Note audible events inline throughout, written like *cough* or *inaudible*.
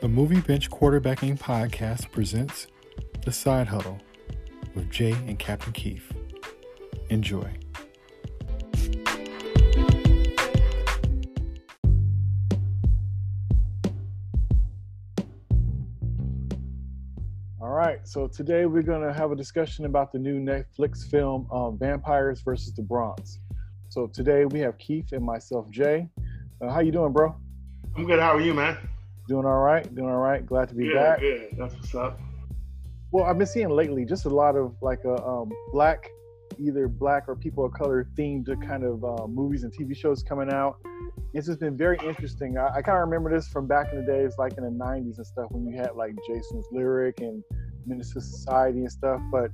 The Movie Bench Quarterbacking Podcast presents The Side Huddle with Jay and Captain Keith. Enjoy. All right, so today we're going to have a discussion about the new Netflix film um, Vampires versus the Bronx. So today we have Keith and myself, Jay. Uh, how you doing, bro? I'm good. How are you, man? Doing all right. Doing all right. Glad to be Good, back. Yeah, That's what's up. Well, I've been seeing lately just a lot of like a um, black, either black or people of color themed kind of uh, movies and TV shows coming out. It's just been very interesting. I, I kind of remember this from back in the days, like in the '90s and stuff, when you had like Jason's Lyric and Menace II Society and stuff. But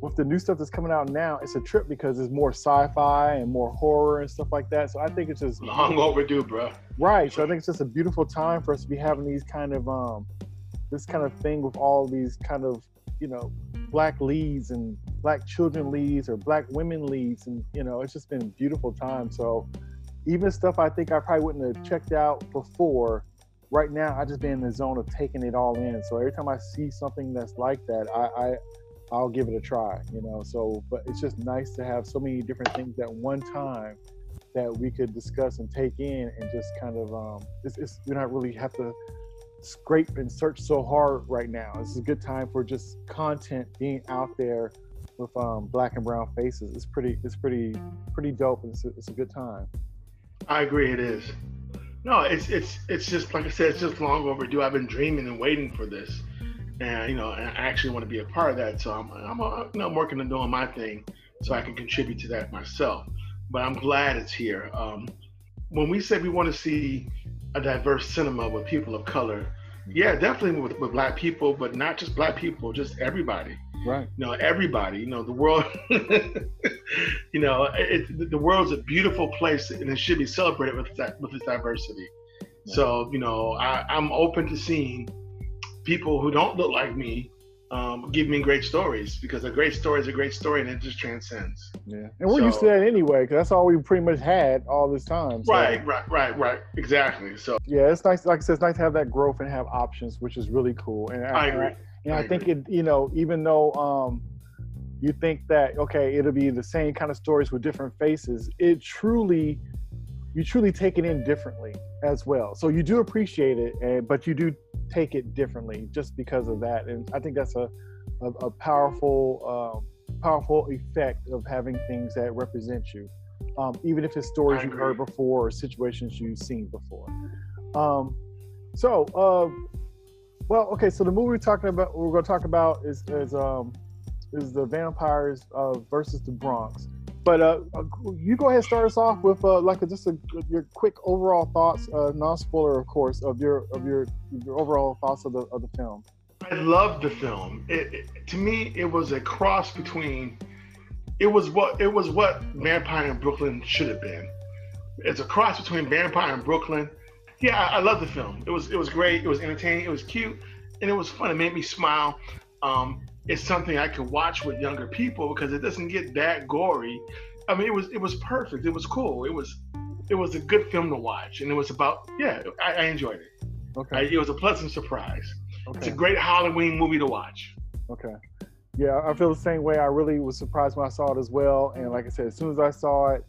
with the new stuff that's coming out now, it's a trip because it's more sci-fi and more horror and stuff like that. So I think it's just Long overdue, bro. Right. So I think it's just a beautiful time for us to be having these kind of um this kind of thing with all these kind of, you know, black leads and black children leads or black women leads and you know, it's just been a beautiful time. So even stuff I think I probably wouldn't have checked out before, right now I just been in the zone of taking it all in. So every time I see something that's like that, I, I I'll give it a try, you know. So but it's just nice to have so many different things at one time that we could discuss and take in and just kind of um it's, it's you not really have to scrape and search so hard right now it's a good time for just content being out there with um black and brown faces it's pretty it's pretty pretty dope and it's a, it's a good time I agree. It is. No, it's it's it's just like I said. It's just long overdue. I've been dreaming and waiting for this, and you know, and I actually want to be a part of that. So I'm I'm uh, you know I'm working and doing my thing, so I can contribute to that myself. But I'm glad it's here. Um, when we say we want to see a diverse cinema with people of color, yeah, definitely with, with black people, but not just black people, just everybody. right you know everybody you know the world *laughs* you know it, the world's a beautiful place and it should be celebrated with that with its diversity so you know I, i'm open to seeing people who don't look like me um, give me great stories because a great story is a great story and it just transcends. Yeah. And we're used to that anyway because that's all we pretty much had all this time so, right right right right. Exactly so yeah it's nice like i said it's nice to have that growth and have options which is really cool. And i and agree. And I, I think agree. it, you know, even though um, you think that okay, it'll be the same kind of stories with different faces, it truly, you truly take it in differently as well. So you do appreciate it, and but you do take it differently just because of that. And I think that's a a, a powerful, um, powerful effect of having things that represent you, um, even if it's stories you've heard before or situations you've seen before. Um, so. Uh, well, okay. So the movie we're talking about, we're going to talk about is is um is the vampires uh, versus the Bronx. But uh, you go ahead and start us off with uh, like a, just a, your quick overall thoughts, uh, non spoiler, of course, of your of your your overall thoughts of the of the film. I loved the film. It, it, to me, it was a cross between. It was what it was what Vampire in Brooklyn should have been. It's a cross between Vampire in Brooklyn. Yeah, I, I love the film. It was it was great. It was entertaining. It was cute, and it was fun. It made me smile. Um, it's something I could watch with younger people because it doesn't get that gory. I mean, it was it was perfect. It was cool. It was it was a good film to watch, and it was about yeah. I, I enjoyed it. I, Okay. it was a pleasant surprise. It's a great Halloween movie to watch. Okay. Yeah, I feel the same way. I really was surprised when I saw it as well. And like I said, as soon as I saw it,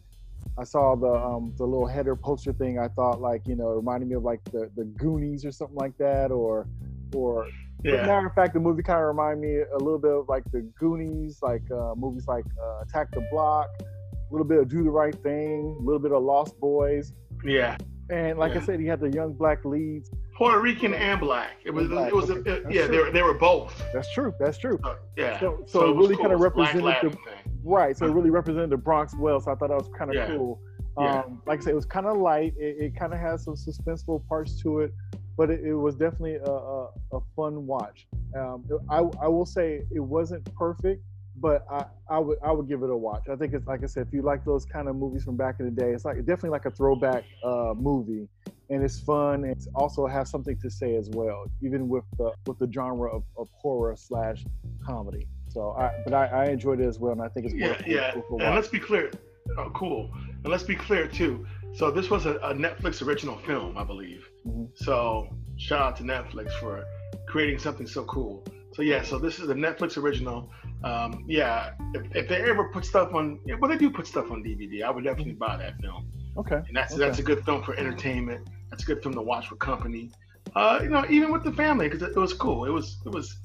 I saw the um, the little header poster thing. I thought like you know, it reminded me of like the, the Goonies or something like that, or or But matter of fact, the movie kind of reminded me a little bit of like the Goonies, like uh, movies like uh, Attack the Block, a little bit of Do the Right Thing, a little bit of Lost Boys, Yeah. and like I said, he had the young black leads. Puerto Rican and black. It was. Black, It was. Okay. it- That's yeah, they were. They were both. That's true. That's true. So, yeah. So- so it was really kinda It was a Black represented the- thing. Right. So it really represented the Bronx well. So I thought that was kind of Yeah. cool. Um, Yeah. Like I said, it was kind of light. It, it kind of has some suspenseful parts to it, but it, it was definitely a, a, a fun watch. Um, I, I will say it wasn't perfect, but I, I would I would give it a watch. I think it's like I said, if you like those kind of movies from back in the day, it's like definitely like a throwback uh, movie, and it's fun. And it also has something to say as well, even with the with the genre of, of horror slash comedy. So, I, but I, I enjoyed it as well, and I think it's Yeah. worth, Yeah. worth And let's be clear. Oh, cool. And let's be clear too. So this was a, a Netflix original film, I believe. Mhm. So shout out to Netflix for creating something so cool. So yeah, so this is a Netflix original. Um, yeah, if, if, they ever put stuff on, well, they do put stuff on DVD. I would definitely buy that film. Okay. And that's okay. that's a good film for entertainment. That's a good film to watch with company. Uh, you know, even with the family, because it, it, was cool. It was it was.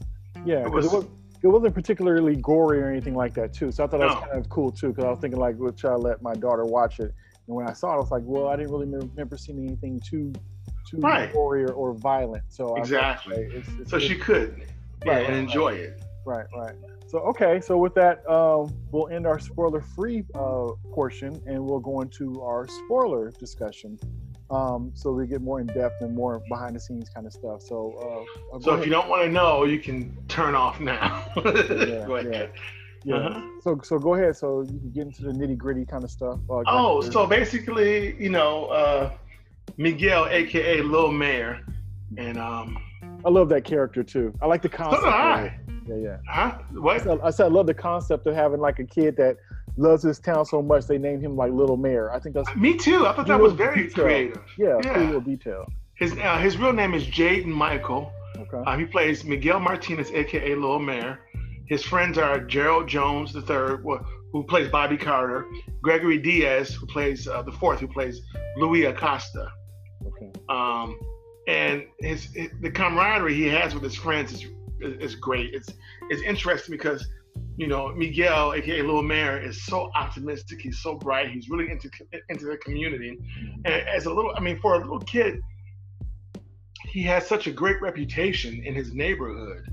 Yeah, it, was, it, was, it wasn't particularly gory or anything like that too. So I thought that was kind of cool too, because I was thinking like, which I let my daughter watch it, and when I saw it, I was like, well, I didn't really remember seeing anything too too right. gory or, or, violent. So exactly. It's, it's, so she could yeah, right, and enjoy right. it. Right, right. So okay, so with that, um, we'll end our spoiler-free uh, portion, and we'll go into our spoiler discussion. Um, so we get more in depth and more behind the scenes kind of stuff. So, uh, so if you don't want to know, you can turn off now. yeah, *laughs* go ahead. Yeah. yeah. Uh-huh. So so go ahead. So you can get into the nitty gritty kind of stuff. Uh, oh, so basically, you know, uh, Miguel, aka Lil Mayor, and um, I love that character too. I like the concept. So I. Yeah, yeah. Huh? What? I said, I said I love the concept of having like a kid that loves his town so much they named him like Little Mayor. I think that's me too. I thought that was very detail. creative. Yeah, yeah. cool little detail. His uh, his real name is Jaden Michael. Okay. Uh, he plays Miguel Martinez, aka Little Mayor. His friends are Gerald Jones the third, who plays Bobby Carter, Gregory Diaz, who plays uh, the fourth, who plays Louis Acosta. Okay. Um, and his, his, the camaraderie he has with his friends is is great. It's it's interesting because you know Miguel, aka Little Mayor, is so optimistic. He's so bright. He's really into into the community. And as a little, I mean, for a little kid, he has such a great reputation in his neighborhood.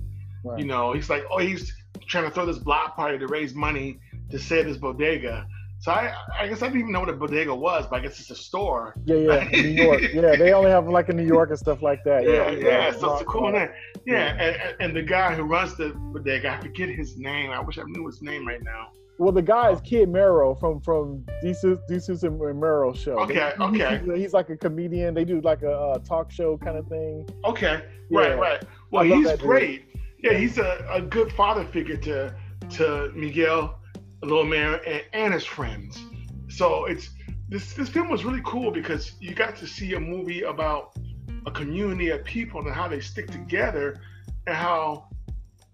Right. You know, he's like, oh, he's trying to throw this block party to raise money to save his bodega. So I, I guess I didn't even know what a bodega was, but I guess it's a store. Yeah, yeah, *laughs* New York. Yeah, they only have like in New York and stuff like that. Yeah, yeah. yeah. So it's a cool name. Yeah, yeah. And, and the guy who runs the bodega, I forget his name. I wish I knew his name right now. Well, the guy is Kid Mero from from Desus and Mero show. Okay, okay. He's, he's, like a comedian. They do like a, a talk show kind of thing. Okay, yeah. right, right. Well, he's great. Dude. Yeah, he's a, a good father figure to to Miguel Little Man and, and his friends. So it's this this film was really cool because you got to see a movie about a community of people and how they stick together and how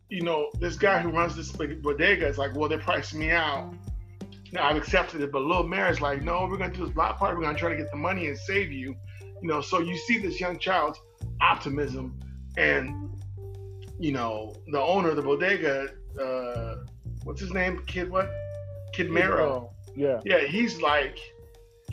you know this guy who runs this bodega is like, well, they priced me out. Now I've accepted it, but Little Mayor's like, no, we're gonna do this block party. We're gonna try to get the money and save you. You know, so you see this young child's optimism, and you know the owner of the bodega. Uh, what's his name? Kid what? Kid Mero. Uh, yeah. Yeah, he's like,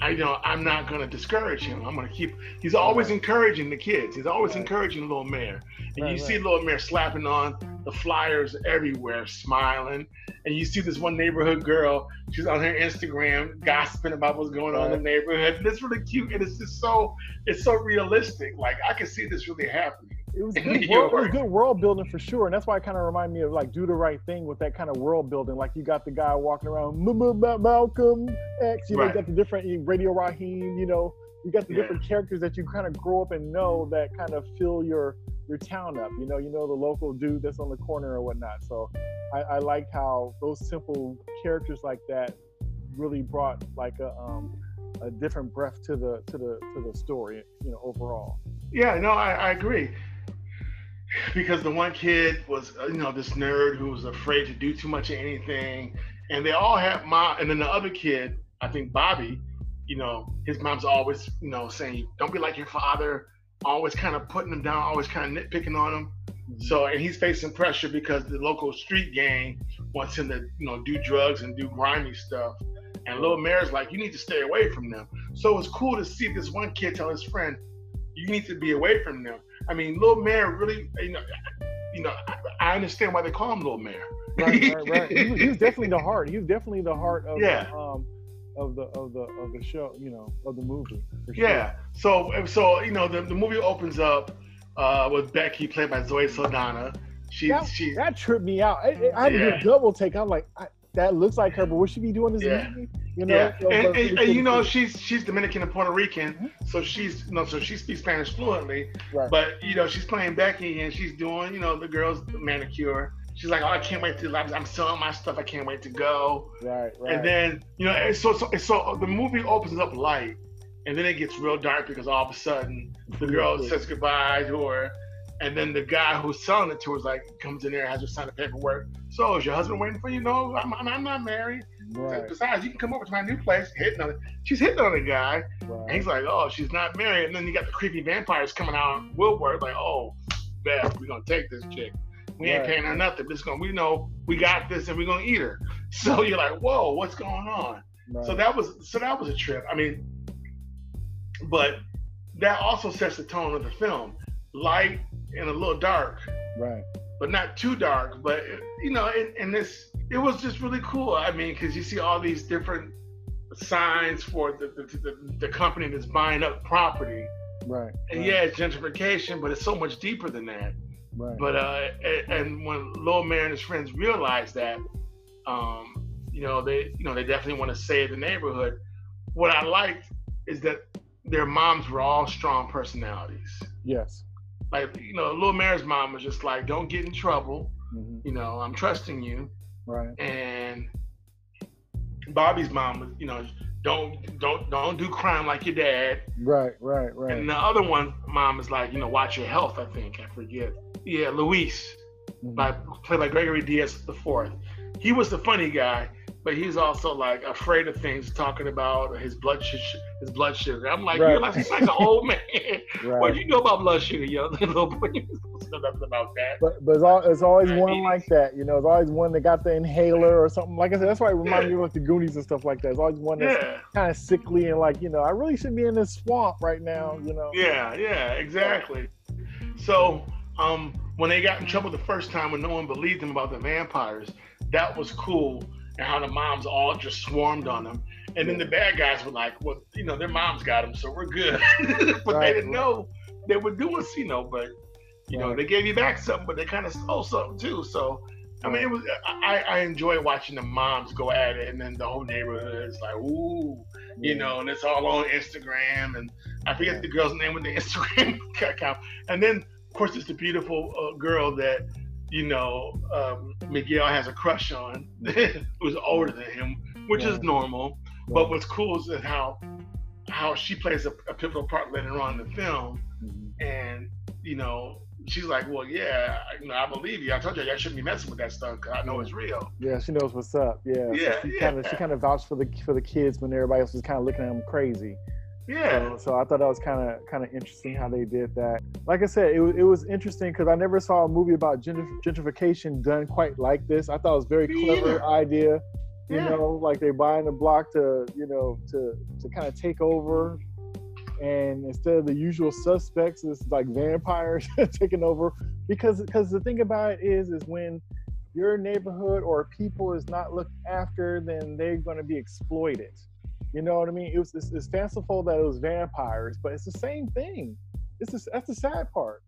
I you know I'm not gonna discourage him. I'm gonna keep. He's always right. encouraging the kids. He's always right. encouraging Little Mayor. And right, you see Little Mayor slapping on the flyers everywhere, smiling. And you see this one neighborhood girl. She's on her Instagram gossiping about what's going on in the neighborhood. And it's really cute, and it's just so it's so realistic. Like I can see this really happening it was *laughs* good world, it was good world building for sure, and that's why it kind of reminded me of like do the right thing with that kind of world building. Like you got the guy walking around Malcolm X, you know, you got the different Radio Raheem, you know, you got the yeah. different characters that you kind of grow up and know that kind of fill your your town up. You know, you know the local dude that's on the corner or whatnot. So I, I liked how those simple characters like that really brought like a um, a different breath to the to the to the story. You know, overall. Yeah, no, I, I agree because the one kid was uh, you know this nerd who was afraid to do too much of anything. And they all had mom and then the other kid i think bobby you know his mom's always you know saying don't be like your father. Always kind of putting him down always kind of nitpicking on him. Mm-hmm. so and he's facing pressure because the local street gang wants him to you know do drugs and do grimy stuff. And little mayor's like you need to stay away from them. So it's cool to see this one kid tell his friend you need to be away from them I mean, Little Mayor really, you know, you know, I, I understand why they call him Little Mayor. right, right, right. *laughs* He was, he was, definitely the heart. He was definitely the heart of yeah. um, of the of the of the show, you know, of the movie. Sure. Yeah. So so you know the, the movie opens up uh, with Becky played by Zoe Saldana. She that, she that tripped me out. I, I had yeah. a double take. I'm like, I, that looks like her, but would she be doing this yeah. movie? You know, yeah. So, and, and, and, you know she's she's Dominican and Puerto Rican, mm-hmm. so she's you know so she speaks Spanish fluently. Right. But you know she's playing Becky and she's doing you know the girl's manicure. She's like, oh, I can't wait to. I'm selling my stuff. I can't wait to go. Right, right. And then you know, so so so the movie opens up light, and then it gets real dark because all of a sudden the girl says goodbye to her, and then the guy who's selling it to her is like comes in there, and has her sign the paperwork. So is your husband waiting for you? No, I'm, I'm, I'm not married. Right. Besides, you can come over to my new place, hitting on it. She's hitting on the guy, and he's like, "Oh, she's not married." And then you got the creepy vampires coming out on Woodward, like, "Oh, bad, we're gonna take this chick. We ain't Right. paying her nothing. This gonna, we know, we got this, and we're gonna eat her." *laughs* So you're like, "Whoa, what's going on?" Right. So that was, so that was a trip. I mean, but that also sets the tone of the film, light and a little dark right. But not too dark. But you know, and, and this it was just really cool. I mean, because you see all these different signs for the the, the the company that's buying up property, Right. and right, yeah, it's gentrification, but it's so much deeper than that. Right. But uh, and, and when Lil Mayor and his friends realized that, um, you know, they you know they definitely want to save the neighborhood. What I liked is that their moms were all strong personalities. yes. Like you know, little Mayor's mom was just like, "Don't get in trouble." hmm you know, I'm trusting you. Right. And Bobby's mom was, you know, don't don't don't do crime like your dad. Right. Right. Right. And the other one, mom is like, you know, watch your health. I think I forget. Yeah, Luis, Mhm. by played by Gregory Diaz the fourth. He was the funny guy, but he's also like afraid of things, talking about his blood sh- his blood sugar. I'm like, Right. you're like, he's like an old man. *laughs* Right. What you know about blood sugar, young little boy? You know nothing about that. But but it's, all, it's always one like that, you know. It's always one that got the inhaler or something. Like I said, that's why it reminds me of the Goonies and stuff like that. It's always one that's Yeah. kind of sickly and like, you know, I really should be in this swamp right now, you know. Yeah, yeah, exactly. So, um, when they got in trouble the first time when no one believed them about the vampires, that was cool. And how the moms all just swarmed on them. And then the bad guys were like, well, you know, their moms got them, so we're good. *laughs* but Right. they didn't know they were doing, you know, but, you know, they gave you back something, but they kind of stole something too. So, I mean, it was, I, I enjoy watching the moms go at it. And then the whole neighborhood is like, ooh, you know, and it's all on Instagram. And I forget Yeah. the girl's name with the *laughs* Instagram account. And then, of course, it's the beautiful uh, girl that, you know, um, Miguel has a crush on, *laughs* who's older than him, which is Yeah. normal. But what's cool is that how how she plays a, a pivotal part later on in the film, Mhm. and you know. She's like, well, yeah, I- you know, I believe you. I told you I shouldn't be messing with that stuff because I know it's real. Yeah, she knows what's up. Yeah. so Yeah, she yeah. kind of she kind of vouched for the for the kids when everybody else was kind of looking at them crazy. Yeah, So, so I thought that was kind of kind of interesting how they did that. Like I said, it, it was interesting because I never saw a movie about gentrification done quite like this. I thought it was a very clever idea. You Yeah. know, like they buying the block to you know to to kind of take over, and instead of the usual suspects, it's like vampires *laughs* taking over. Because because the thing about it is is when your neighborhood or people is not looked after, then they're going to be exploited. You know what I mean? It was it's, it's fanciful that it was vampires, but it's the same thing. It's just, that's the sad part.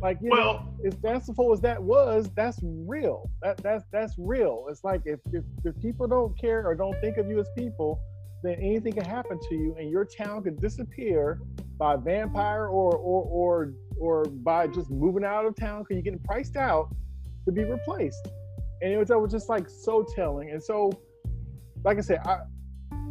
Like you know, well, as fanciful as that was, that's real. That that's that's real. It's like if, if if people don't care or don't think of you as people, then anything can happen to you, and your town could disappear by vampire or or or or by just moving out of town because you're getting priced out to be replaced. And it was, that was just like so telling. And so, like I said, I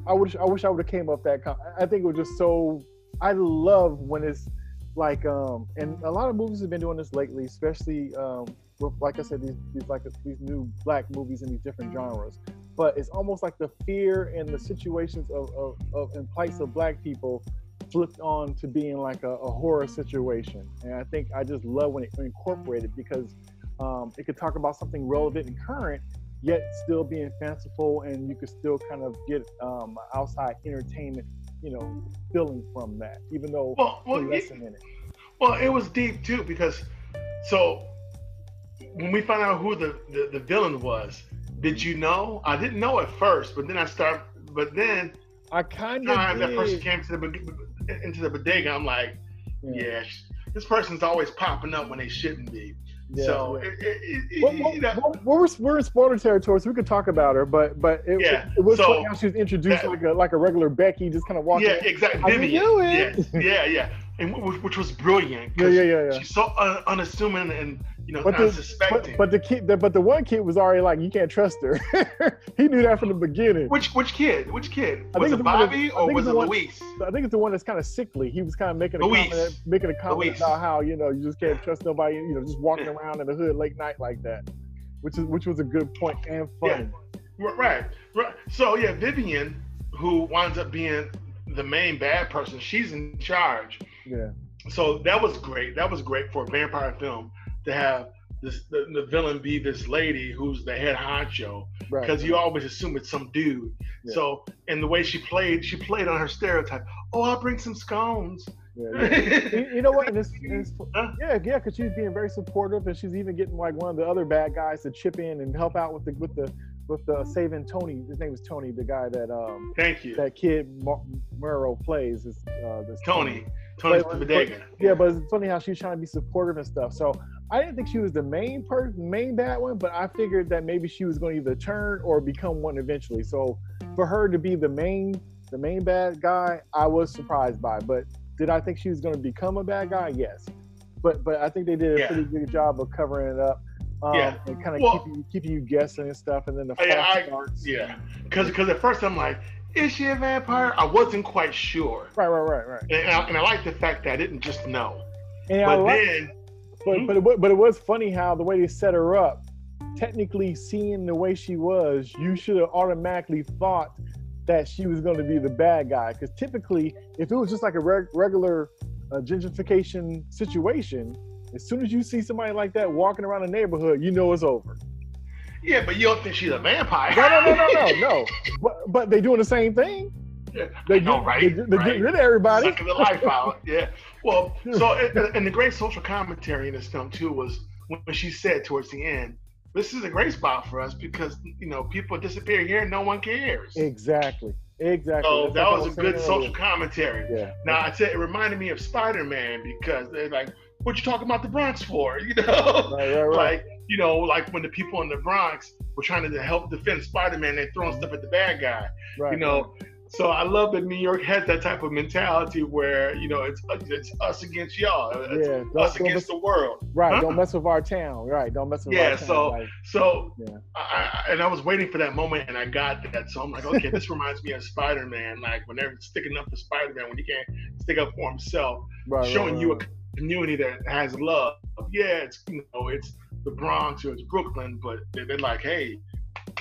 I wish I wish I would have came up that. Com- I think it was just so. I love when it's like um and a lot of movies have been doing this lately, especially um with like I said these these like these new black movies in these different genres. But it's almost like the fear and the situations of of, of and plights of black people flipped on to being like a, a horror situation. And I think I just love when it incorporated because um, it could talk about something relevant and current, yet still being fanciful, and you could still kind of get um, outside entertainment, you know, feeling from that, even though well, well, in it. Well, it was deep too because so when we found out who the, the, the villain was, did you know? I didn't know at first, but then I start. But then I kind time of that person came to the into the bodega, I'm like, yeah, sh- this person's always popping up when they shouldn't be. Yeah, so yeah. It, it, it, Well, you know, well, we're, we're in spoiler territory, so we could talk about her. But but it, Yeah, it, was so funny how she was introduced that- like a like a regular Becky, just kind of walking. yeah, exactly. Vivian. doing? Yeah, yeah, yeah. And which, which was brilliant. Yeah, yeah, yeah, yeah. She's so un- unassuming and you know But the, unsuspecting. but, but the kid, the, but the one kid was already like, you can't trust her. *laughs* he knew that from the beginning. which which kid? Which kid? I Was think it the one that- Bobby or was it the one- Luis? I think it's the one that's kind of sickly. He was kind of making a Luis. comment, making a comment Luis. about how you know you just can't trust nobody. You know, just walking around in the hood late night like that, which is which was a good point and funny. Right, right, right. So yeah, Vivian, who winds up being the main bad person, she's in charge. Yeah, So that was great. That was great for a vampire film to have this the, the villain be this lady who's the head honcho right. because you always assume it's some dude. Yeah. So and the way she played, she played on her stereotype. Oh, I'll bring some scones. Yeah, *laughs* yeah. you, you know what? And it's, and it's, Huh? yeah, yeah, because she's being very supportive, and she's even getting like one of the other bad guys to chip in and help out with the with the with the saving Tony. His name is Tony, the guy that um Thank you, that kid Mero plays. Is uh, this Tony. Tony But- Bodega. Yeah, but it's funny how she's trying to be supportive and stuff. So I didn't think she was the main person, main bad one, but I figured that maybe she was going to either turn or become one eventually. So for her to be the main, the main bad guy, I was surprised by. But did I think she was going to become a bad guy? Yes. But but I think they did a Yeah. pretty good job of covering it up. Um, Yeah. and kind of Well- keeping, keeping you guessing and stuff, and then the Oh, yeah, I- starts. Yeah, because because at first I'm like, is she a vampire? I wasn't quite sure, Right, right, right, right. and I, and I like the fact that I didn't just know. And But like, then, But Mhm. but it, but it was funny how the way they set her up. Technically, seeing the way she was, you should have automatically thought that she was going to be the bad guy. Because typically, if it was just like a reg- regular uh, gentrification situation, as soon as you see somebody like that walking around the neighborhood, you know it's over. Yeah, but you don't think she's a vampire? No, no, no, no, no, no. *laughs* But, but they doing the same thing. Yeah, They know, get, right? They, they right. get rid of everybody. Sucking the life out. Yeah. Well, *laughs* so and, and the great social commentary in this film too was when she said towards the end, "This is a great spot for us because you know people disappear here, and no one cares." Exactly. Exactly. So That's that I was a good social earlier. commentary. Yeah. Now I said it reminded me of Spider Man because they're like, "What you talking about the Bronx for?" *laughs* You know, Right, right, right. like you know, like when the people in the Bronx were trying to help defend Spider Man, they're throwing stuff at the bad guy. right, You know, so I love that New York has that type of mentality where you know it's it's us against y'all, it's Yeah, us against the world. Right. Huh? Don't mess with our town. Right. Don't mess with Yeah, our town. so- like, So, Yeah. I, and I was waiting for that moment, and I got that. So I'm like, okay, this reminds me of Spider Man, like when they're sticking up for Spider Man when he can't stick up for himself. right, showing right, you a community that has love. Yeah, it's you know it's the Bronx or it's Brooklyn, but they're, they're like, hey,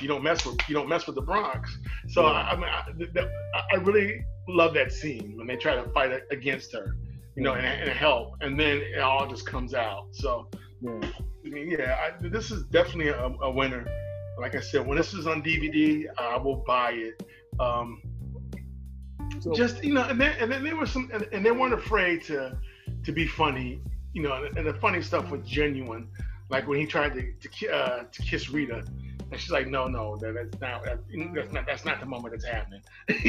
you don't mess with you don't mess with the Bronx. So Yeah. I, I mean, I, th- th- I really love that scene when they try to fight against her, you know, and, and help, and then it all just comes out. So Yeah. I mean, yeah, I, this is definitely a, a winner. Like I said, when this is on DVD, I will buy it. Um, So, just you know, and then and then there was some, and, and they weren't afraid to to be funny, you know, and, and the funny stuff was genuine. Like when he tried to to, uh, to kiss Rita, and she's like, "No, no, that's not that's not that's not the moment that's happening."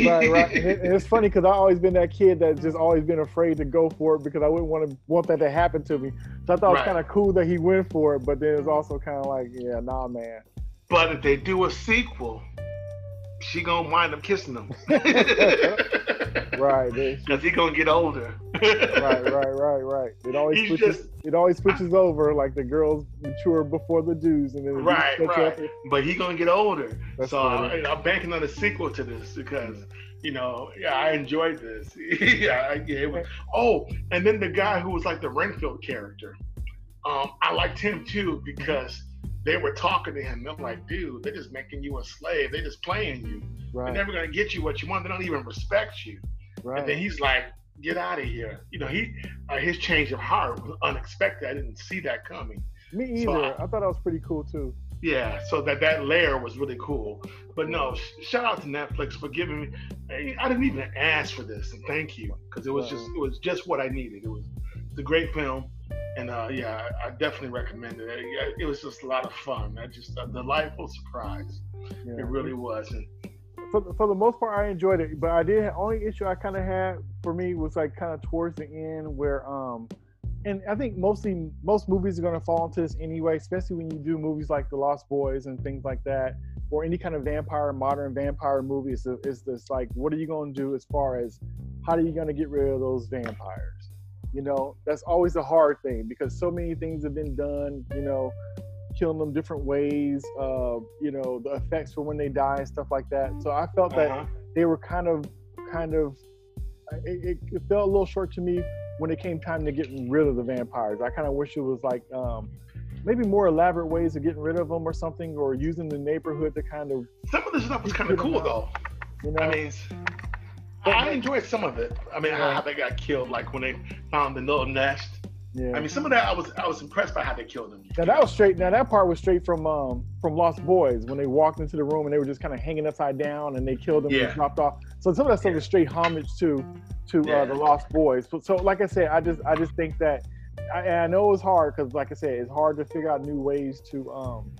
right, right. And, it's funny because I've always been that kid that's just always been afraid to go for it because I wouldn't want to want that to happen to me. So I thought it was kind of cool that he went for it, but then it's also kind of like, yeah, nah, man. but if they do a sequel, she gonna wind up kissing him. *laughs* *laughs* Right. Because *laughs* he gonna get older. right, right, *laughs* right, right. It always He's switches. just- it always switches over. Like the girls mature before the dudes, and then Right, right. up. But he gonna get older. That's so. I, I'm banking on a sequel to this because you know, yeah, I enjoyed this. *laughs* yeah, yeah. It was, oh, and then the guy who was like the Renfield character, um, I liked him too because they were talking to him. I'm like, dude, they're just making you a slave. They're just playing you. They're never gonna get you what you want. They don't even respect you. And then he's like, get out of here. You know, he uh, his change of heart was unexpected. I didn't see that coming. Me so either. I- I thought that was pretty cool too. Yeah, so that that layer was really cool. But no, sh- shout out to Netflix for giving me. I- I didn't even ask for this, and thank you because it was just it was just what I needed. It was a great film, and uh, yeah, I, definitely recommend it. It, was just a lot of fun. I just a delightful surprise. Yeah. It really was. And for, the- for the most part, I enjoyed it. But I did only issue I kind of had for me was like kind of towards the end where um, and I think mostly most movies are gonna fall into this anyway, especially when you do movies like The Lost Boys and things like that, or any kind of vampire modern vampire movie. Is is this like what are you gonna do as far as how are you gonna get rid of those vampires? You know, that's always a hard thing because so many things have been done. You know, killing them different ways. Uh, you know, the effects for when they die and stuff like that. So I felt that Uh-huh. they were kind of, kind of, it, it, it felt a little short to me when it came time to getting rid of the vampires. I kind of wish it was like um, maybe more elaborate ways of getting rid of them or something, or using the neighborhood to kind of, Some of the stuff was kind of cool though. you know, I mean, I enjoyed some of it. I mean, how they got killed, like when they found the little nest. yeah. I mean, some of that I was I was impressed by how they killed them. Now that was straight. Now that part was straight from um, from Lost Boys when they walked into the room and they were just kind of hanging upside down and they killed them Yeah. and dropped off. So some of that stuff Yeah. was straight homage to to Yeah. uh, the Lost Boys. So, so like I said, I just I just think that I, and I know it was hard because like I said, it's hard to figure out new ways to um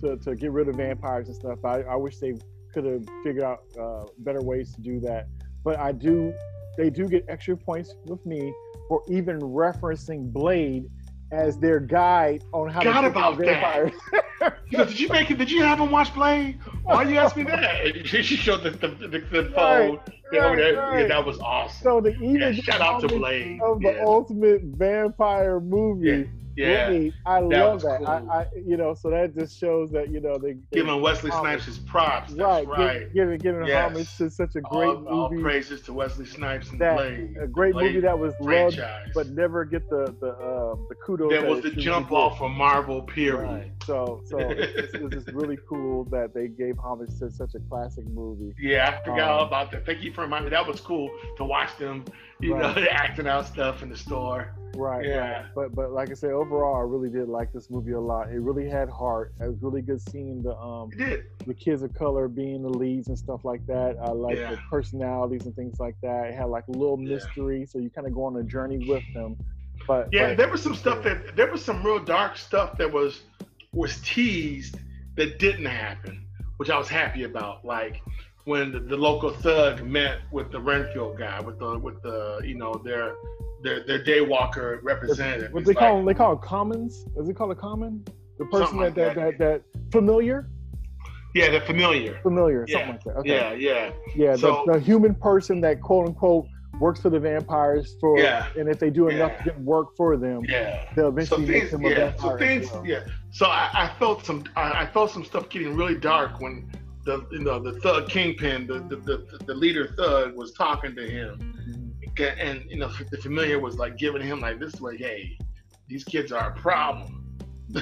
to, to get rid of vampires and stuff. I, I wish they could have figured out uh, better ways to do that. But I do they do get extra points with me for even referencing Blade as their guide on how Forgot to take about that. vampires. *laughs* You know, did you make it? Did you have him watch Blade? Why you ask me that? *laughs* She she showed the the, the, the Right, phone. You know, right, that, right. yeah, that was awesome. so the even Yeah, shout out to Blade. of the Yeah, ultimate vampire movie. Yeah. I that love that. cool. I, I, you know, so that just shows that you know they, they Giving Wesley homage. Snipes his props. That's right, right. Giving giving Yes. homage to such a great all, all movie, praises to Wesley Snipes and That- Blade. a great Blade movie that was loved franchise. but never get the the uh, the kudos. that that was the jump off from Marvel. Period. Right. So so it's, it's just *laughs* really cool that they gave homage to such a classic movie. Yeah, I forgot Um, all about that. Thank you for reminding me. That was cool to watch them, you Right. know, acting out stuff in the store. Right. Yeah. Right. But but like I said, overall, I really did like this movie a lot. It really had heart. It was really good seeing the um the kids of color being the leads and stuff like that. I like the personalities and things like that. It had like a little Yeah. mystery, so you kind of go on a journey with them. But Yeah, but- there was some stuff that there was some real dark stuff that was was teased that didn't happen, which I was happy about. Like when the, the local thug met with the Renfield guy, with the with the you know their their their daywalker representative. what they call them, they call it commons. Is it called a common? The person Something like that, that, that. that that familiar, Yeah, they're familiar. familiar, Yeah. something like that. Okay. Yeah, yeah, Yeah, So- the, the human person that quote unquote works for the vampires for, Yeah. and if they do enough Yeah. to get work for them, yeah. they'll So eventually make them a yeah. vampire. So things, well. yeah. So I, I felt some, I, I felt some stuff getting really dark when the, you know, the thug kingpin, the the, the, the leader thug was talking to him, Mhm. and you know, the familiar was like giving him like this way, hey, these kids are a problem. *laughs*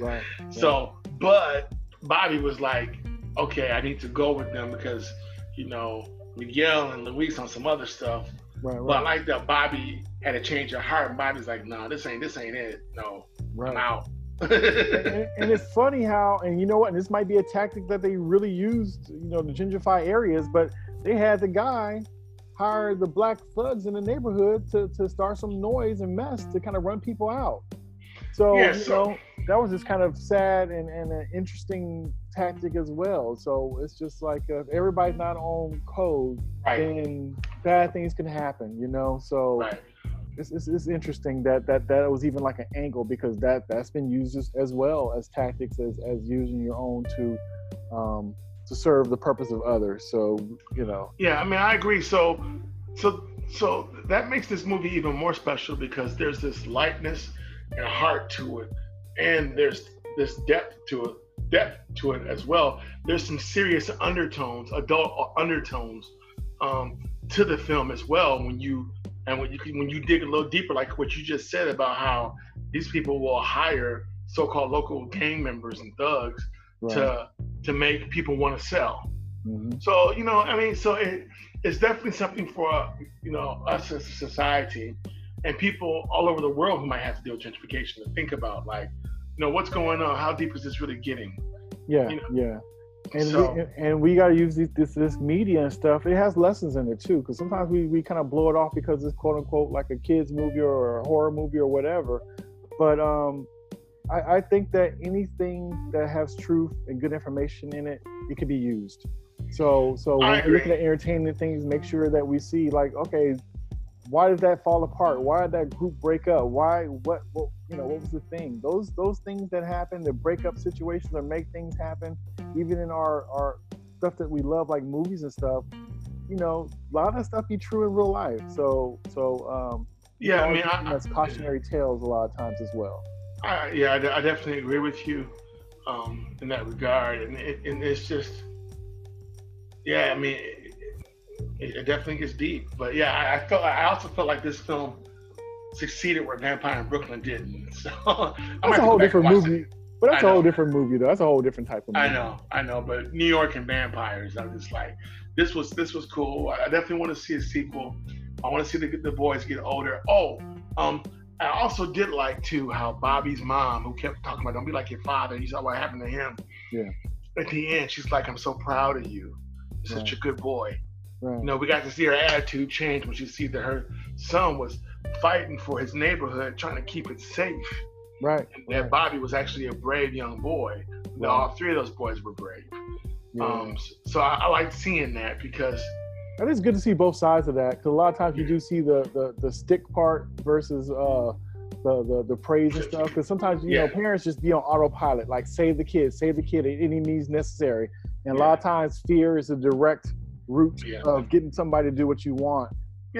Right. So, but Bobby was like, okay, I need to go with them because, you know, Miguel and Luis on some other stuff. Right. right. But I like that Bobby had a change of heart. Bobby's like, no, this ain't this ain't it. No, I'm out. And, and it's funny how, and you know what, and this might be a tactic that they really used, you know, to gentrify areas, but they had the guy hire the black thugs in the neighborhood to, to start some noise and mess to kind of run people out. So, Yeah, you so- know, that was just kind of sad and, and an interesting tactic as well. So it's just like uh, if everybody's not on code, right, then bad things can happen, you know? So right. It's, it's, it's interesting that, that that was even like an angle because that that's been used as, as well as tactics as, as using your own to um, to serve the purpose of others. So you know, Yeah, I mean, I agree. So, so, so that makes this movie even more special because there's this lightness and heart to it, and there's this depth to it, depth to it as well. There's some serious undertones, adult undertones, um, to the film as well. When you and when you when you dig a little deeper, like what you just said about how these people will hire so-called local gang members and thugs right. to to make people want to sell. Mhm. So you know, I mean, so it, it's definitely something for you know us as a society and people all over the world who might have to deal with gentrification to think about, like, you know, what's going on? How deep is this really getting? yeah, you know, yeah. And so- we, and we got to use these, this this media and stuff. It has lessons in it too, because sometimes we, we kind of blow it off because it's quote unquote like a kids movie or a horror movie or whatever. But um, I, I think that anything that has truth and good information in it, it can be used. So so when we're looking at entertaining things, make sure that we see like okay, why did that fall apart? Why did that group break up? Why what what you know what was the thing? Those those things that happen, the breakup situations or make things happen, even in our our stuff that we love like movies and stuff. You know, a lot of that stuff be true in real life. So so um, Yeah, I mean, I, that's cautionary tales a lot of times as well. I, yeah, I, I, definitely agree with you um, in that regard, and, it, and it's just, yeah, I mean, it, it, definitely gets deep. But yeah, I, I, felt, I also felt like this film succeeded where Vampire in Brooklyn didn't. So *laughs* that's a whole different movie. It. But that's a whole different movie, though. That's a whole different type of movie. I know, I know. But New York and vampires, I'm just like, this was this was cool. I definitely want to see a sequel. I want to see the, the boys get older. Oh, um, I also did like too how Bobby's mom, who kept talking about don't be like your father, you saw what happened to him. Yeah. At the end, she's like, I'm so proud of you. You're right. such a good boy. Right. You know, we got to see her attitude change when she see that her son was fighting for his neighborhood, trying to keep it safe. Right. And that right. Bobby was actually a brave young boy. Right. All three of those boys were brave. Yeah. Um, so I, I like seeing that because it is good to see both sides of that because a lot of times you do see the the, the stick part versus uh, the, the the praise and stuff. Because sometimes you yeah. know parents just be on autopilot, like save the kid, save the kid at any means necessary. And yeah. a lot of times fear is a direct route yeah. of getting somebody to do what you want,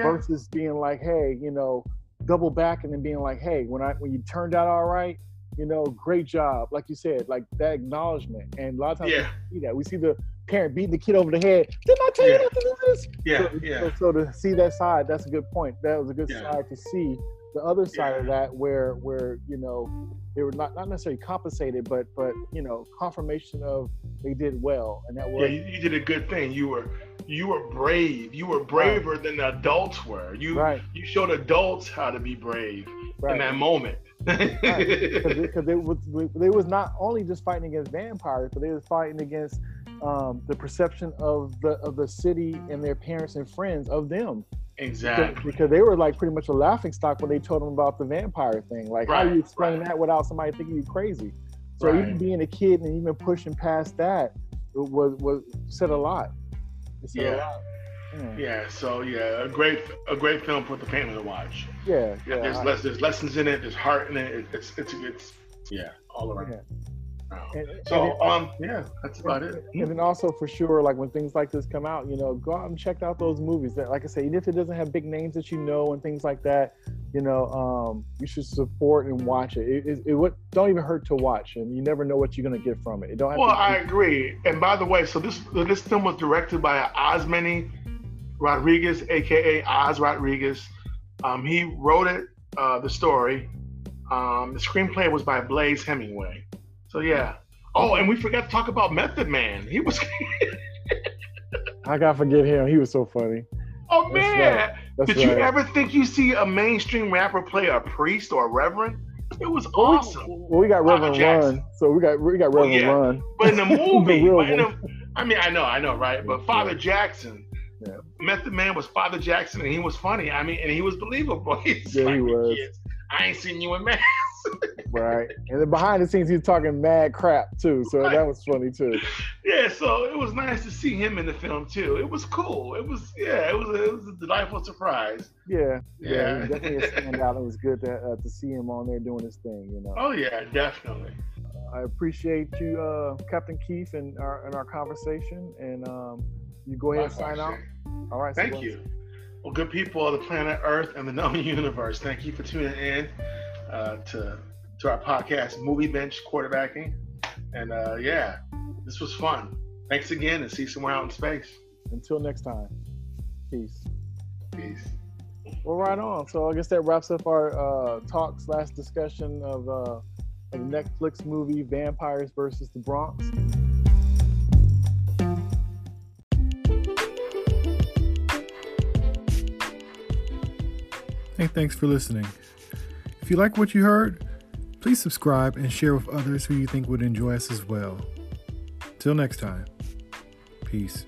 versus being like, hey, you know, double back and then being like, hey, when I when you turned out all right, you know, great job, like you said, like that acknowledgement. And a lot of times yeah. we see that. We see the parent beating the kid over the head. Didn't I tell yeah. you not to do this? Yeah, so, yeah. So, so, to see that side, that's a good point. That was a good yeah. side to see. The other side yeah. of that, where where you know they were not not necessarily compensated, but but you know confirmation of they did well, and that was yeah. You, you did a good thing. You were you were brave. You were braver right. than the adults were. You right. you showed adults how to be brave right. in that moment. Because right. they *laughs* was they was not only just fighting against vampires, but they was fighting against um, the perception of the of the city and their parents and friends of them. Exactly. Because, because they were like pretty much a laughing stock when they told them about the vampire thing. Like, right, how do you explain right. that without somebody thinking you crazy? So right. even being a kid and even pushing past that was was said a lot. yeah. A lot. Yeah. yeah. So yeah, a great a great film for the family to watch. Yeah. Yeah. There's I, there's lessons in it. There's heart in it. It's it's it's yeah all around. Yeah. So um yeah. that's about it. And then also for sure like when things like this come out you know go out and check out those movies that like i say even if it doesn't have big names that you know and things like that you know um you should support and watch it. It, it, it would don't even hurt to watch and you never know what you're going to get from it. It don't well i agree. And by the way so this this film was directed by Osmany rodriguez aka oz rodriguez. Um he wrote it uh the story. Um the screenplay was by Blaise hemingway so yeah. Oh, and we forgot to talk about Method Man. He was. *laughs* I gotta forget him. He was so funny. Oh man! Right. Did right. you ever think you see a mainstream rapper play a priest or a reverend? It was awesome. Well, we got Reverend Run, so we got we got Reverend well, yeah. Run. But in the *laughs* movie, the in the, I mean, I know, I know, right? But Father yeah. Jackson, yeah. Method Man was Father Jackson, and he was funny. I mean, and he was believable. *laughs* He's yeah, like, he was. I ain't seen you in mass right. And then behind the scenes, he's talking mad crap too. So right. that was funny too. Yeah. So it was nice to see him in the film too. It was cool. It was yeah. It was a, it was a delightful surprise. Yeah. Yeah. yeah definitely a standout. It was good to uh, to see him on there doing his thing. You know. Oh yeah, definitely. I appreciate you, uh, Captain Keith, and our in our conversation. And um, you go ahead and sign out. All right. Thank so you. Well, good people of the planet Earth and the known *laughs* universe, thank you for tuning in uh, to to our podcast, Movie Bench Quarterbacking. And uh, yeah, this was fun. Thanks again and see you somewhere out in space. Until next time, peace. Peace. Well, right on. So I guess that wraps up our uh, talk slash discussion of, uh, the Netflix movie Vampires versus the Bronx. Hey, thanks for listening. If you like what you heard, please subscribe and share with others who you think would enjoy us as well. Till next time, peace.